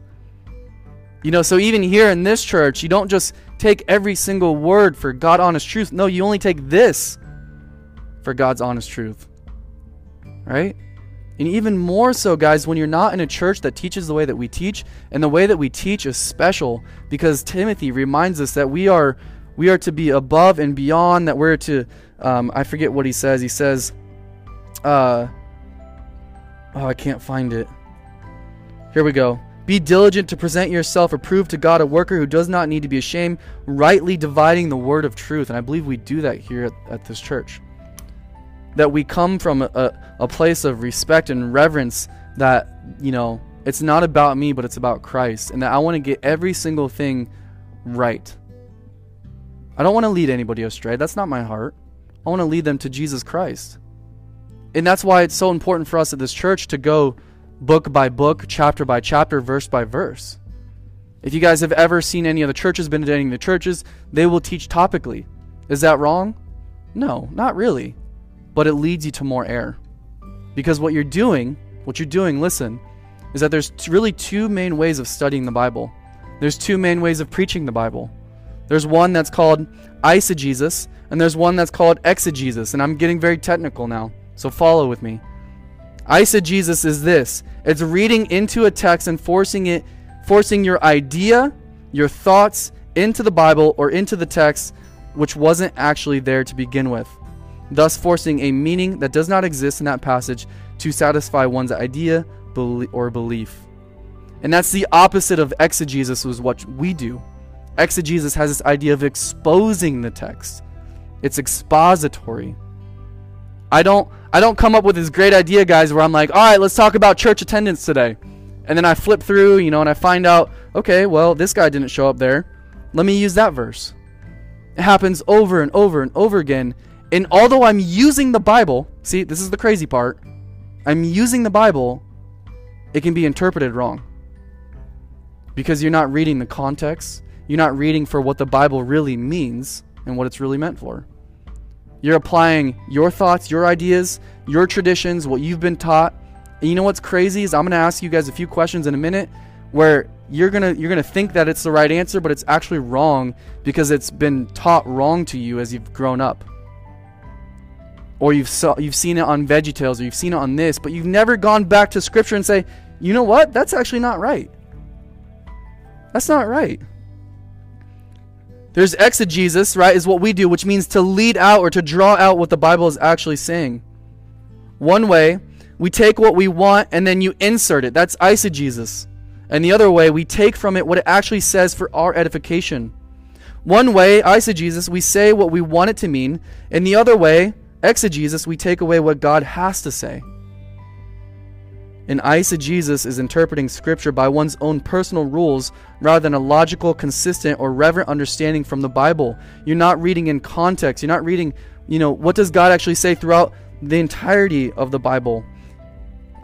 You know, so even here in this church, you don't just take every single word for God honest truth. No, you only take this for God's honest truth. Right? And even more so, guys, when you're not in a church that teaches the way that we teach, and the way that we teach is special because Timothy reminds us that we are we are to be above and beyond. That we're to um, I forget what he says. He says, uh, oh, I can't find it. Here we go. Be diligent to present yourself approved to God, a worker who does not need to be ashamed, rightly dividing the word of truth. And I believe we do that here at, at this church that we come from a, a place of respect and reverence that, you know, it's not about me, but it's about Christ. And that I want to get every single thing right. I don't want to lead anybody astray. That's not my heart. I want to lead them to Jesus Christ. And that's why it's so important for us at this church to go book by book, chapter by chapter, verse by verse. If you guys have ever seen any of the churches, been attending the churches, they will teach topically. Is that wrong? No, not really but it leads you to more error. Because what you're doing, what you're doing, listen, is that there's really two main ways of studying the Bible. There's two main ways of preaching the Bible. There's one that's called eisegesis, and there's one that's called exegesis. And I'm getting very technical now, so follow with me. Eisegesis is this it's reading into a text and forcing it, forcing your idea, your thoughts into the Bible or into the text, which wasn't actually there to begin with thus forcing a meaning that does not exist in that passage to satisfy one's idea or belief. And that's the opposite of exegesis, was what we do. Exegesis has this idea of exposing the text. It's expository. I don't I don't come up with this great idea, guys, where I'm like, all right, let's talk about church attendance today. And then I flip through, you know, and I find out, okay, well, this guy didn't show up there. Let me use that verse. It happens over and over and over again and although I'm using the Bible, see, this is the crazy part. I'm using the Bible, it can be interpreted wrong. Because you're not reading the context, you're not reading for what the Bible really means and what it's really meant for. You're applying your thoughts, your ideas, your traditions, what you've been taught. And you know what's crazy is I'm going to ask you guys a few questions in a minute where you're going to you're going to think that it's the right answer but it's actually wrong because it's been taught wrong to you as you've grown up or you've saw, you've seen it on VeggieTales or you've seen it on this, but you've never gone back to scripture and say, "You know what? That's actually not right." That's not right. There's exegesis, right? Is what we do, which means to lead out or to draw out what the Bible is actually saying. One way, we take what we want and then you insert it. That's eisegesis. And the other way, we take from it what it actually says for our edification. One way, eisegesis, we say what we want it to mean, and the other way, Exegesis, we take away what God has to say. And eisegesis is interpreting Scripture by one's own personal rules rather than a logical, consistent, or reverent understanding from the Bible. You're not reading in context. You're not reading, you know, what does God actually say throughout the entirety of the Bible.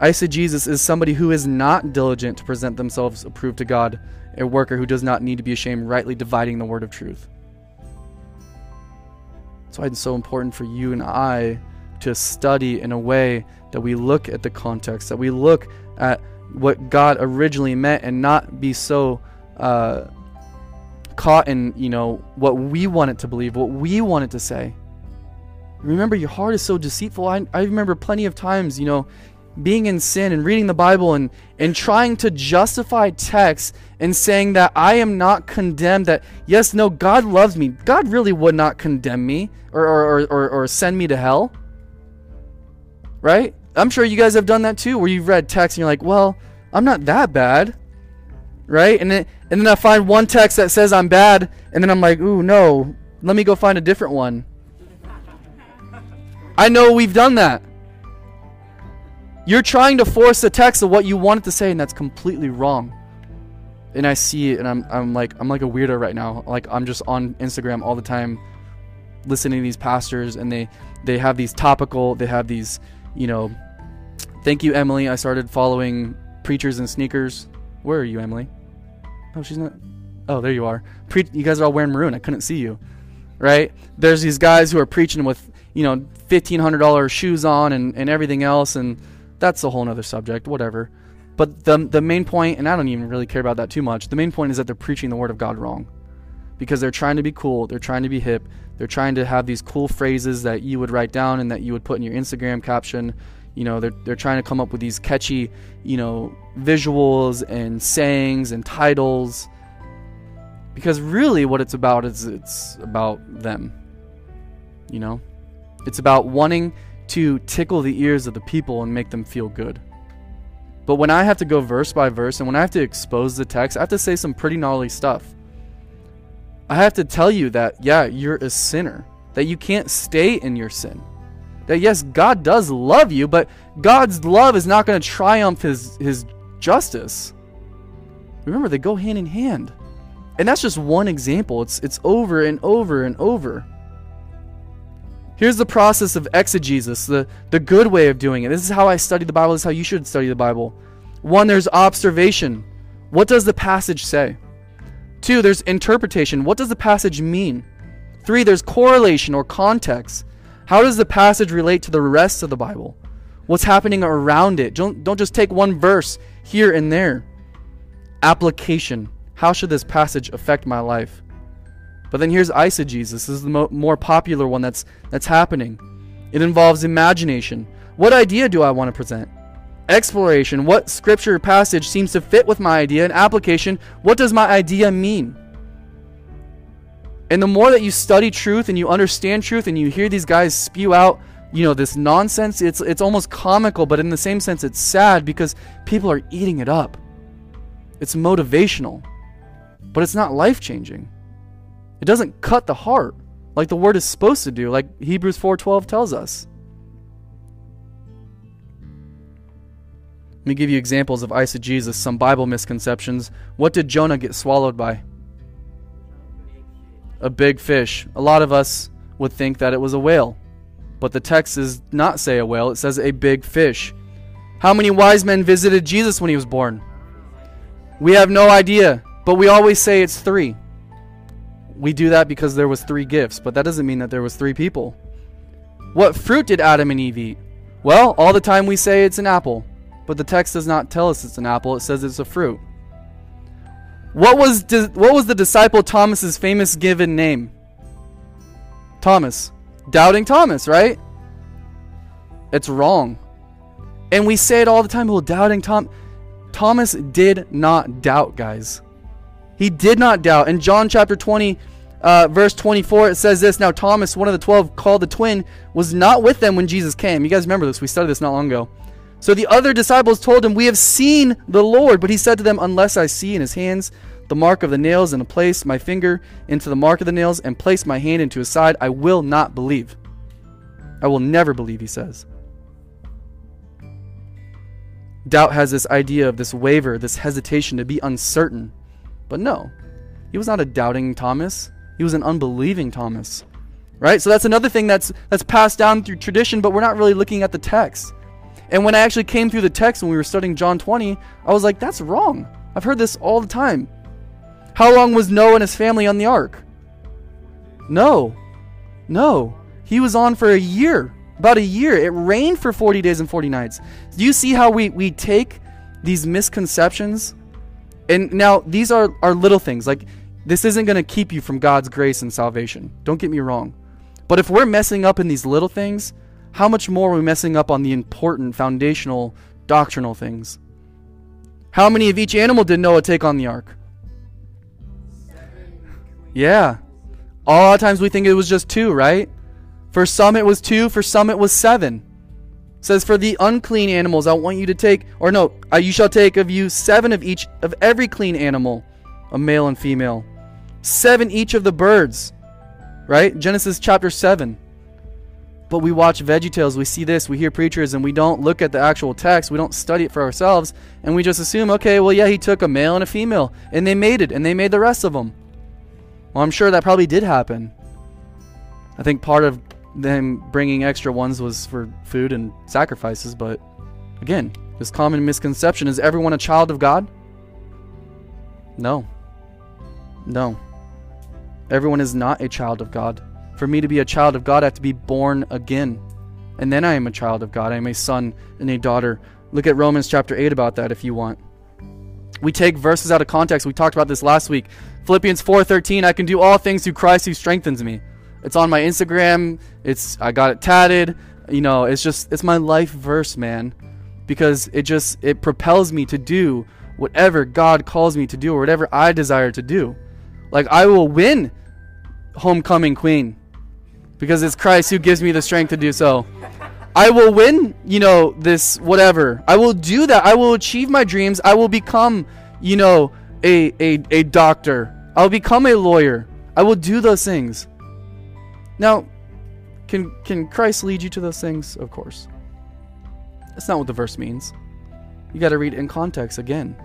Eisegesis is somebody who is not diligent to present themselves approved to God, a worker who does not need to be ashamed, rightly dividing the word of truth. That's why it's so important for you and I to study in a way that we look at the context, that we look at what God originally meant and not be so uh, caught in, you know, what we want it to believe, what we want it to say. Remember, your heart is so deceitful. I, I remember plenty of times, you know, being in sin and reading the Bible and, and trying to justify texts and saying that I am not condemned, that yes, no, God loves me. God really would not condemn me or, or, or, or send me to hell. Right? I'm sure you guys have done that too, where you've read text and you're like, well, I'm not that bad. Right? And then, and then I find one text that says I'm bad, and then I'm like, ooh, no, let me go find a different one. I know we've done that. You're trying to force the text of what you want it to say, and that's completely wrong. And I see it, and I'm, I'm like I'm like a weirdo right now. Like I'm just on Instagram all the time, listening to these pastors, and they they have these topical, they have these, you know. Thank you, Emily. I started following preachers and sneakers. Where are you, Emily? Oh, she's not. Oh, there you are. Pre- you guys are all wearing maroon. I couldn't see you. Right? There's these guys who are preaching with, you know, $1,500 shoes on and, and everything else, and that's a whole other subject, whatever. But the, the main point, and I don't even really care about that too much, the main point is that they're preaching the Word of God wrong. Because they're trying to be cool, they're trying to be hip, they're trying to have these cool phrases that you would write down and that you would put in your Instagram caption. You know, they're, they're trying to come up with these catchy, you know, visuals and sayings and titles. Because really, what it's about is it's about them. You know? It's about wanting to tickle the ears of the people and make them feel good. But when I have to go verse by verse and when I have to expose the text, I have to say some pretty gnarly stuff. I have to tell you that, yeah, you're a sinner, that you can't stay in your sin. That, yes, God does love you, but God's love is not going to triumph his, his justice. Remember, they go hand in hand. And that's just one example. It's, it's over and over and over. Here's the process of exegesis, the, the good way of doing it. This is how I study the Bible. This is how you should study the Bible. One, there's observation. What does the passage say? Two, there's interpretation. What does the passage mean? Three, there's correlation or context. How does the passage relate to the rest of the Bible? What's happening around it? Don't, don't just take one verse here and there. Application. How should this passage affect my life? But then here's eisegesis. This is the mo- more popular one that's that's happening. It involves imagination. What idea do I want to present? Exploration. What scripture passage seems to fit with my idea? And application. What does my idea mean? And the more that you study truth and you understand truth and you hear these guys spew out, you know, this nonsense, it's it's almost comical, but in the same sense it's sad because people are eating it up. It's motivational, but it's not life-changing. It doesn't cut the heart like the word is supposed to do, like Hebrews 4:12 tells us. Let me give you examples of eisegesis, some Bible misconceptions. What did Jonah get swallowed by? A big fish. A lot of us would think that it was a whale, but the text does not say a whale, it says a big fish. How many wise men visited Jesus when he was born? We have no idea, but we always say it's 3 we do that because there was three gifts, but that doesn't mean that there was three people. What fruit did Adam and Eve eat? Well, all the time we say it's an apple, but the text does not tell us it's an apple, it says it's a fruit. What was what was the disciple Thomas's famous given name? Thomas. Doubting Thomas, right? It's wrong. And we say it all the time, well, doubting Tom Thomas did not doubt, guys. He did not doubt. In John chapter 20, uh, verse 24, it says this Now, Thomas, one of the twelve, called the twin, was not with them when Jesus came. You guys remember this? We studied this not long ago. So the other disciples told him, We have seen the Lord. But he said to them, Unless I see in his hands the mark of the nails, and place my finger into the mark of the nails, and place my hand into his side, I will not believe. I will never believe, he says. Doubt has this idea of this waver, this hesitation to be uncertain. But no, he was not a doubting Thomas. He was an unbelieving Thomas. Right? So that's another thing that's that's passed down through tradition, but we're not really looking at the text. And when I actually came through the text when we were studying John 20, I was like, that's wrong. I've heard this all the time. How long was Noah and his family on the ark? No. No. He was on for a year. About a year. It rained for 40 days and 40 nights. Do you see how we, we take these misconceptions and now these are, are little things. Like this isn't going to keep you from God's grace and salvation. Don't get me wrong. But if we're messing up in these little things, how much more are we messing up on the important foundational doctrinal things? How many of each animal did Noah take on the ark? Yeah. A lot of times we think it was just two, right? For some it was two, for some it was seven says, For the unclean animals, I want you to take, or no, you shall take of you seven of each, of every clean animal, a male and female. Seven each of the birds, right? Genesis chapter 7. But we watch Veggie Tales, we see this, we hear preachers, and we don't look at the actual text, we don't study it for ourselves, and we just assume, okay, well, yeah, he took a male and a female, and they made it, and they made the rest of them. Well, I'm sure that probably did happen. I think part of them bringing extra ones was for food and sacrifices, but again, this common misconception is everyone a child of God? No. No. Everyone is not a child of God. For me to be a child of God, I have to be born again. And then I am a child of God. I am a son and a daughter. Look at Romans chapter 8 about that if you want. We take verses out of context. We talked about this last week. Philippians 4:13, I can do all things through Christ who strengthens me. It's on my Instagram. It's I got it tatted. You know, it's just it's my life verse, man. Because it just it propels me to do whatever God calls me to do or whatever I desire to do. Like I will win homecoming queen because it's Christ who gives me the strength to do so. I will win, you know, this whatever. I will do that. I will achieve my dreams. I will become, you know, a a, a doctor. I'll become a lawyer. I will do those things. Now, can can Christ lead you to those things? Of course. That's not what the verse means. You got to read in context again.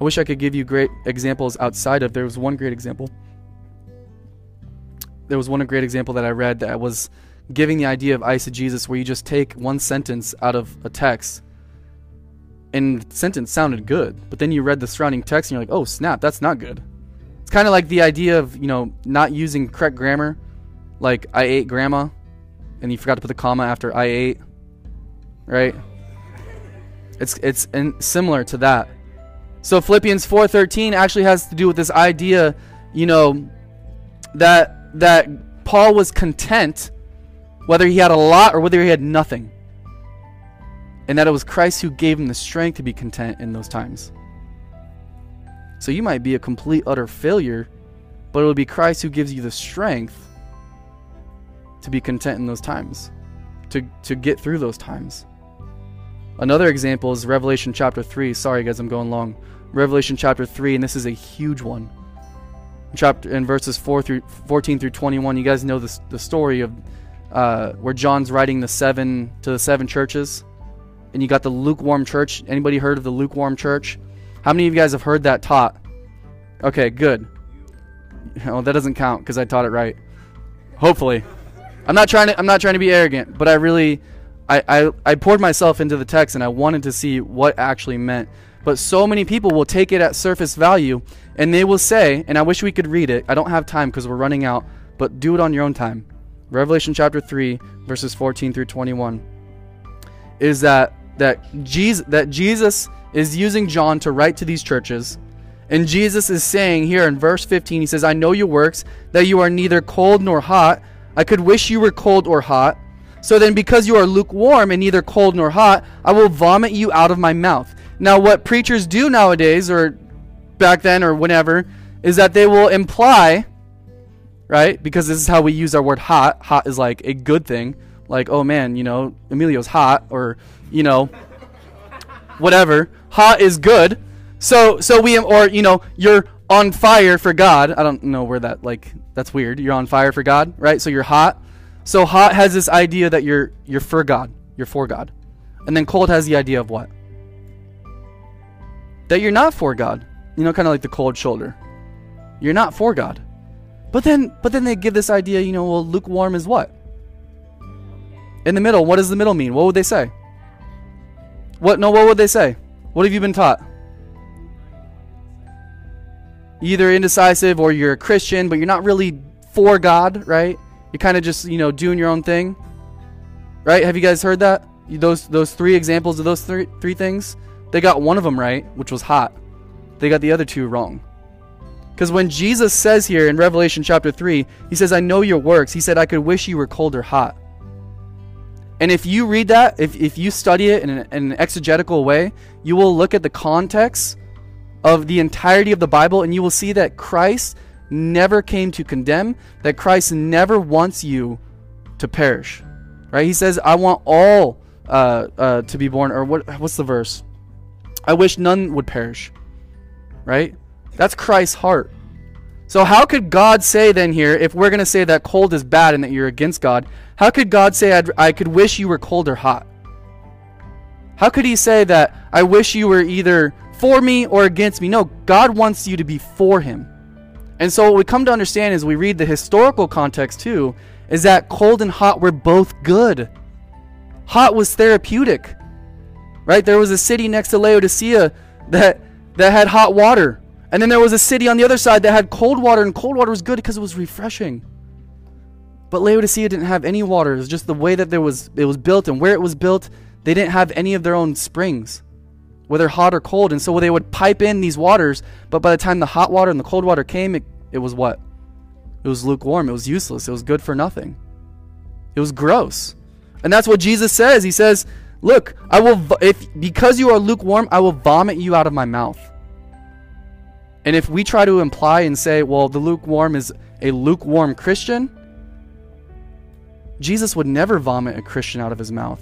I wish I could give you great examples outside of. There was one great example. There was one great example that I read that was giving the idea of eisegesis, where you just take one sentence out of a text, and the sentence sounded good, but then you read the surrounding text and you're like, oh snap, that's not good. It's kind of like the idea of you know not using correct grammar, like I ate grandma, and you forgot to put the comma after I ate, right? It's it's in, similar to that. So Philippians 4:13 actually has to do with this idea, you know, that that Paul was content whether he had a lot or whether he had nothing. And that it was Christ who gave him the strength to be content in those times. So you might be a complete utter failure, but it will be Christ who gives you the strength to be content in those times, to, to get through those times. Another example is Revelation chapter 3. Sorry, guys, I'm going long. Revelation chapter 3, and this is a huge one. Chapter in verses 4 through 14 through 21, you guys know this, the story of uh, where John's writing the seven to the seven churches, and you got the lukewarm church. Anybody heard of the lukewarm church? How many of you guys have heard that taught? Okay, good. Well, that doesn't count because I taught it right. Hopefully, I'm not trying to. I'm not trying to be arrogant, but I really, I, I, I poured myself into the text and I wanted to see what actually meant. But so many people will take it at surface value and they will say, and I wish we could read it. I don't have time because we're running out, but do it on your own time. Revelation chapter 3 verses 14 through 21 is that that Jesus that Jesus is using John to write to these churches and Jesus is saying here in verse 15 he says I know your works that you are neither cold nor hot I could wish you were cold or hot so then because you are lukewarm and neither cold nor hot I will vomit you out of my mouth now what preachers do nowadays or back then or whenever is that they will imply right? Because this is how we use our word hot. Hot is like a good thing. Like, oh man, you know, Emilio's hot or, you know, whatever. Hot is good. So so we or you know, you're on fire for God. I don't know where that like that's weird. You're on fire for God, right? So you're hot. So hot has this idea that you're you're for God. You're for God. And then cold has the idea of what? That you're not for God. You know, kind of like the cold shoulder. You're not for God. But then, but then they give this idea, you know, well, lukewarm is what? In the middle. What does the middle mean? What would they say? What? No. What would they say? What have you been taught? Either indecisive or you're a Christian, but you're not really for God, right? You're kind of just, you know, doing your own thing, right? Have you guys heard that? Those those three examples of those three three things, they got one of them right, which was hot. They got the other two wrong. Because when Jesus says here in Revelation chapter 3, he says, I know your works. He said, I could wish you were cold or hot. And if you read that, if, if you study it in an, in an exegetical way, you will look at the context of the entirety of the Bible and you will see that Christ never came to condemn, that Christ never wants you to perish. Right? He says, I want all uh, uh, to be born, or what? what's the verse? I wish none would perish. Right? That's Christ's heart. So, how could God say then here, if we're going to say that cold is bad and that you're against God, how could God say, I'd, I could wish you were cold or hot? How could He say that, I wish you were either for me or against me? No, God wants you to be for Him. And so, what we come to understand as we read the historical context too, is that cold and hot were both good. Hot was therapeutic, right? There was a city next to Laodicea that, that had hot water And then there was a city on the other side that had cold water, and cold water was good because it was refreshing. But Laodicea didn't have any water. It was just the way that there was it was built and where it was built. They didn't have any of their own springs, whether hot or cold. And so they would pipe in these waters, but by the time the hot water and the cold water came, it, it was what? It was lukewarm. It was useless. It was good for nothing. It was gross. And that's what Jesus says. He says, "Look, I will if because you are lukewarm, I will vomit you out of my mouth." And if we try to imply and say, "Well, the lukewarm is a lukewarm Christian," Jesus would never vomit a Christian out of his mouth.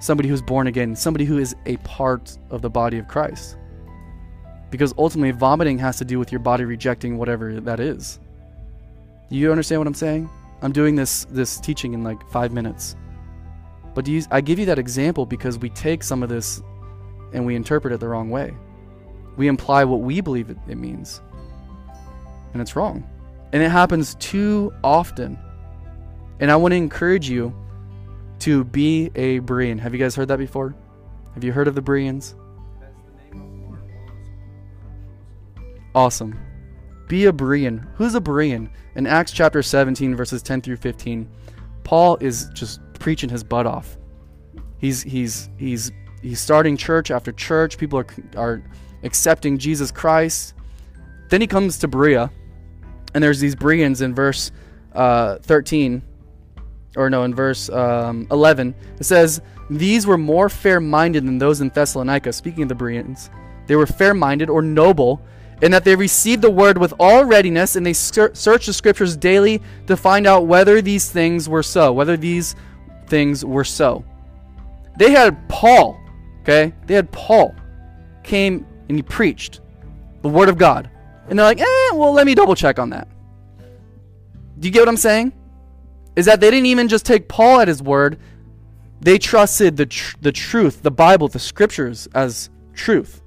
Somebody who's born again, somebody who is a part of the body of Christ. Because ultimately, vomiting has to do with your body rejecting whatever that is. Do you understand what I'm saying? I'm doing this this teaching in like five minutes. But you, I give you that example because we take some of this and we interpret it the wrong way. We imply what we believe it, it means. And it's wrong. And it happens too often. And I want to encourage you to be a Berean. Have you guys heard that before? Have you heard of the Bereans? Awesome. Be a Berean. Who's a Berean? In Acts chapter 17, verses 10 through 15, Paul is just preaching his butt off. He's he's he's he's starting church after church. People are are accepting Jesus Christ. Then he comes to Berea, and there's these Bereans in verse uh, 13 or no, in verse um, 11, it says, These were more fair minded than those in Thessalonica. Speaking of the Bereans, they were fair minded or noble in that they received the word with all readiness and they ser- searched the scriptures daily to find out whether these things were so, whether these things were so. They had Paul, okay? They had Paul came and he preached the word of God. And they're like, eh, well, let me double check on that. Do you get what I'm saying? Is that they didn't even just take Paul at his word, they trusted the, tr- the truth, the Bible, the scriptures as truth.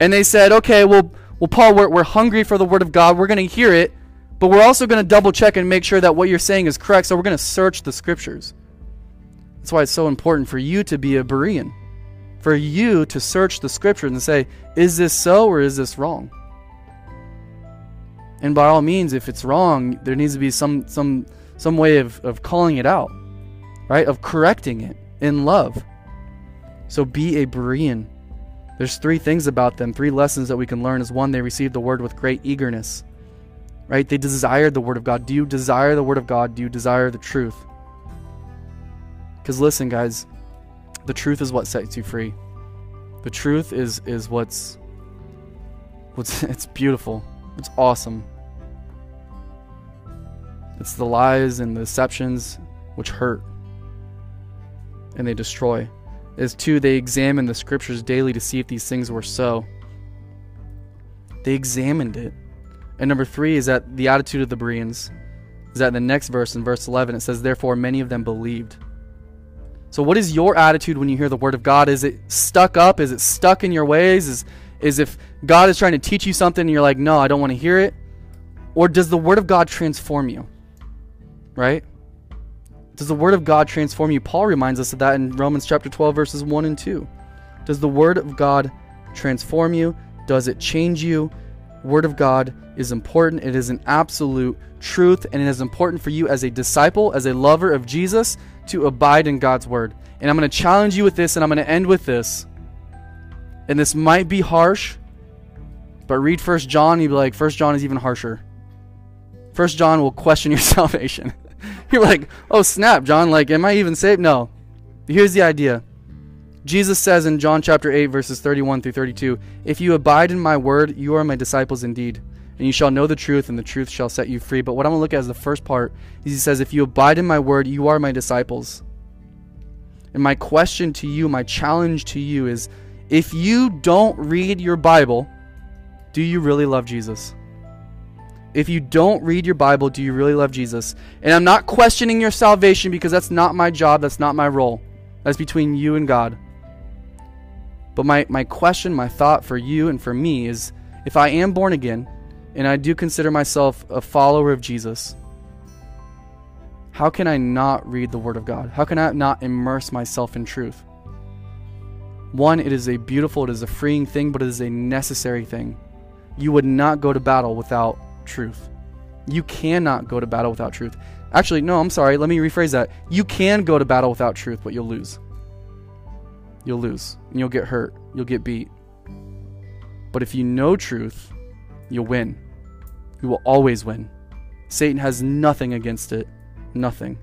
And they said, okay, well, well Paul, we're, we're hungry for the word of God. We're going to hear it, but we're also going to double check and make sure that what you're saying is correct. So we're going to search the scriptures. That's why it's so important for you to be a Berean, for you to search the scriptures and say, is this so or is this wrong? And by all means, if it's wrong, there needs to be some some some way of, of calling it out, right? Of correcting it in love. So be a Berean. There's three things about them, three lessons that we can learn. Is one, they received the word with great eagerness, right? They desired the word of God. Do you desire the word of God? Do you desire the truth? Because listen, guys, the truth is what sets you free. The truth is is what's what's it's beautiful. It's awesome. It's the lies and the deceptions which hurt and they destroy. As two, they examine the scriptures daily to see if these things were so. They examined it. And number three is that the attitude of the Bereans is that in the next verse, in verse 11, it says, Therefore, many of them believed. So, what is your attitude when you hear the word of God? Is it stuck up? Is it stuck in your ways? Is, is if God is trying to teach you something and you're like, No, I don't want to hear it? Or does the word of God transform you? Right? Does the word of God transform you? Paul reminds us of that in Romans chapter 12 verses 1 and 2. Does the word of God transform you? Does it change you? Word of God is important. It is an absolute truth and it is important for you as a disciple, as a lover of Jesus to abide in God's word. And I'm going to challenge you with this and I'm going to end with this. And this might be harsh, but read First John, you'll be like, First John is even harsher. First John will question your salvation. You're like, oh snap, John, like, am I even saved? No. Here's the idea. Jesus says in John chapter 8, verses 31 through 32, If you abide in my word, you are my disciples indeed, and you shall know the truth, and the truth shall set you free. But what I'm going to look at as the first part is he says, If you abide in my word, you are my disciples. And my question to you, my challenge to you is if you don't read your Bible, do you really love Jesus? If you don't read your Bible, do you really love Jesus? And I'm not questioning your salvation because that's not my job, that's not my role. That's between you and God. But my, my question, my thought for you and for me is if I am born again and I do consider myself a follower of Jesus, how can I not read the Word of God? How can I not immerse myself in truth? One, it is a beautiful, it is a freeing thing, but it is a necessary thing. you would not go to battle without truth. You cannot go to battle without truth. Actually, no, I'm sorry. Let me rephrase that. You can go to battle without truth, but you'll lose. You'll lose. And you'll get hurt. You'll get beat. But if you know truth, you'll win. You will always win. Satan has nothing against it. Nothing.